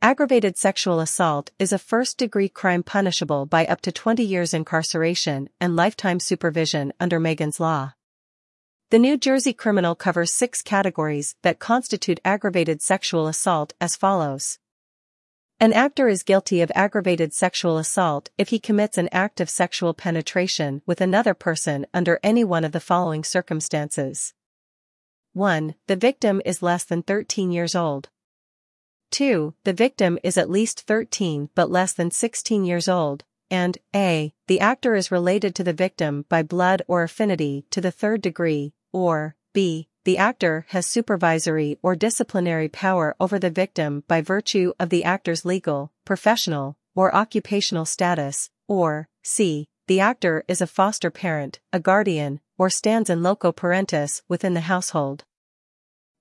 aggravated sexual assault is a first-degree crime punishable by up to 20 years incarceration and lifetime supervision under Megan's Law. The New Jersey criminal covers six categories that constitute aggravated sexual assault as follows. An actor is guilty of aggravated sexual assault if he commits an act of sexual penetration with another person under any one of the following circumstances. 1. The victim is less than 13 years old. 2. The victim is at least 13 but less than 16 years old, and a. The actor is related to the victim by blood or affinity to the third degree, or b. The actor has supervisory or disciplinary power over the victim by virtue of the actor's legal, professional, or occupational status, or c. The actor is a foster parent, a guardian, or stands in loco parentis within the household.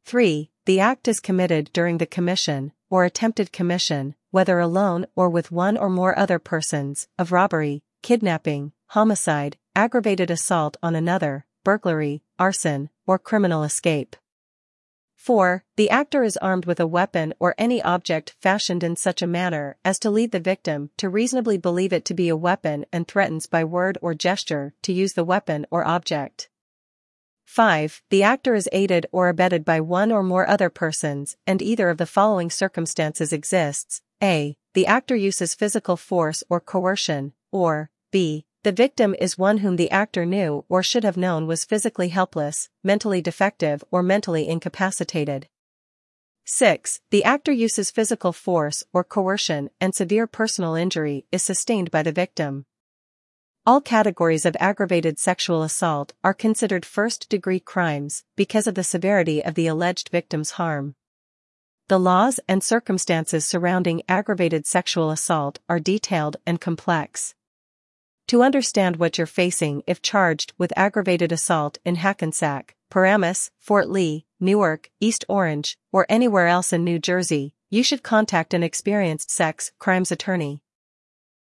3. The act is committed during the commission, or attempted commission, whether alone or with one or more other persons, of robbery, kidnapping, homicide, aggravated assault on another, burglary, arson, or criminal escape. 4. The actor is armed with a weapon or any object fashioned in such a manner as to lead the victim to reasonably believe it to be a weapon and threatens by word or gesture to use the weapon or object. 5. The actor is aided or abetted by one or more other persons and either of the following circumstances exists, a. The actor uses physical force or coercion, or b. The victim is one whom the actor knew or should have known was physically helpless, mentally defective or mentally incapacitated. 6. The actor uses physical force or coercion and severe personal injury is sustained by the victim. All categories of aggravated sexual assault are considered first-degree crimes because of the severity of the alleged victim's harm. The laws and circumstances surrounding aggravated sexual assault are detailed and complex. To understand what you're facing if charged with aggravated assault in Hackensack, Paramus, Fort Lee, Newark, East Orange, or anywhere else in New Jersey, you should contact an experienced sex crimes attorney.